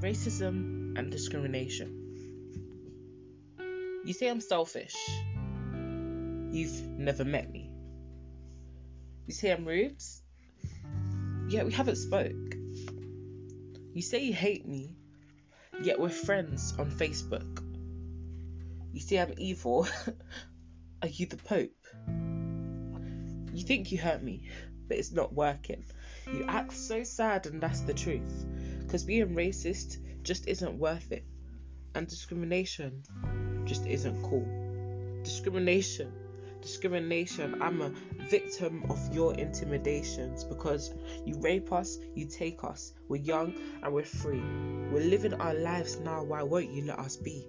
racism and discrimination. You say I'm selfish. You've never met me. You say I'm rude. Yet we haven't spoke. You say you hate me, yet we're friends on Facebook. You say I'm evil. Are you the Pope? You think you hurt me, but it's not working. You act so sad, and that's the truth. Because being racist just isn't worth it. And discrimination just isn't cool. Discrimination. Discrimination. I'm a victim of your intimidations because you rape us, you take us. We're young and we're free. We're living our lives now. Why won't you let us be?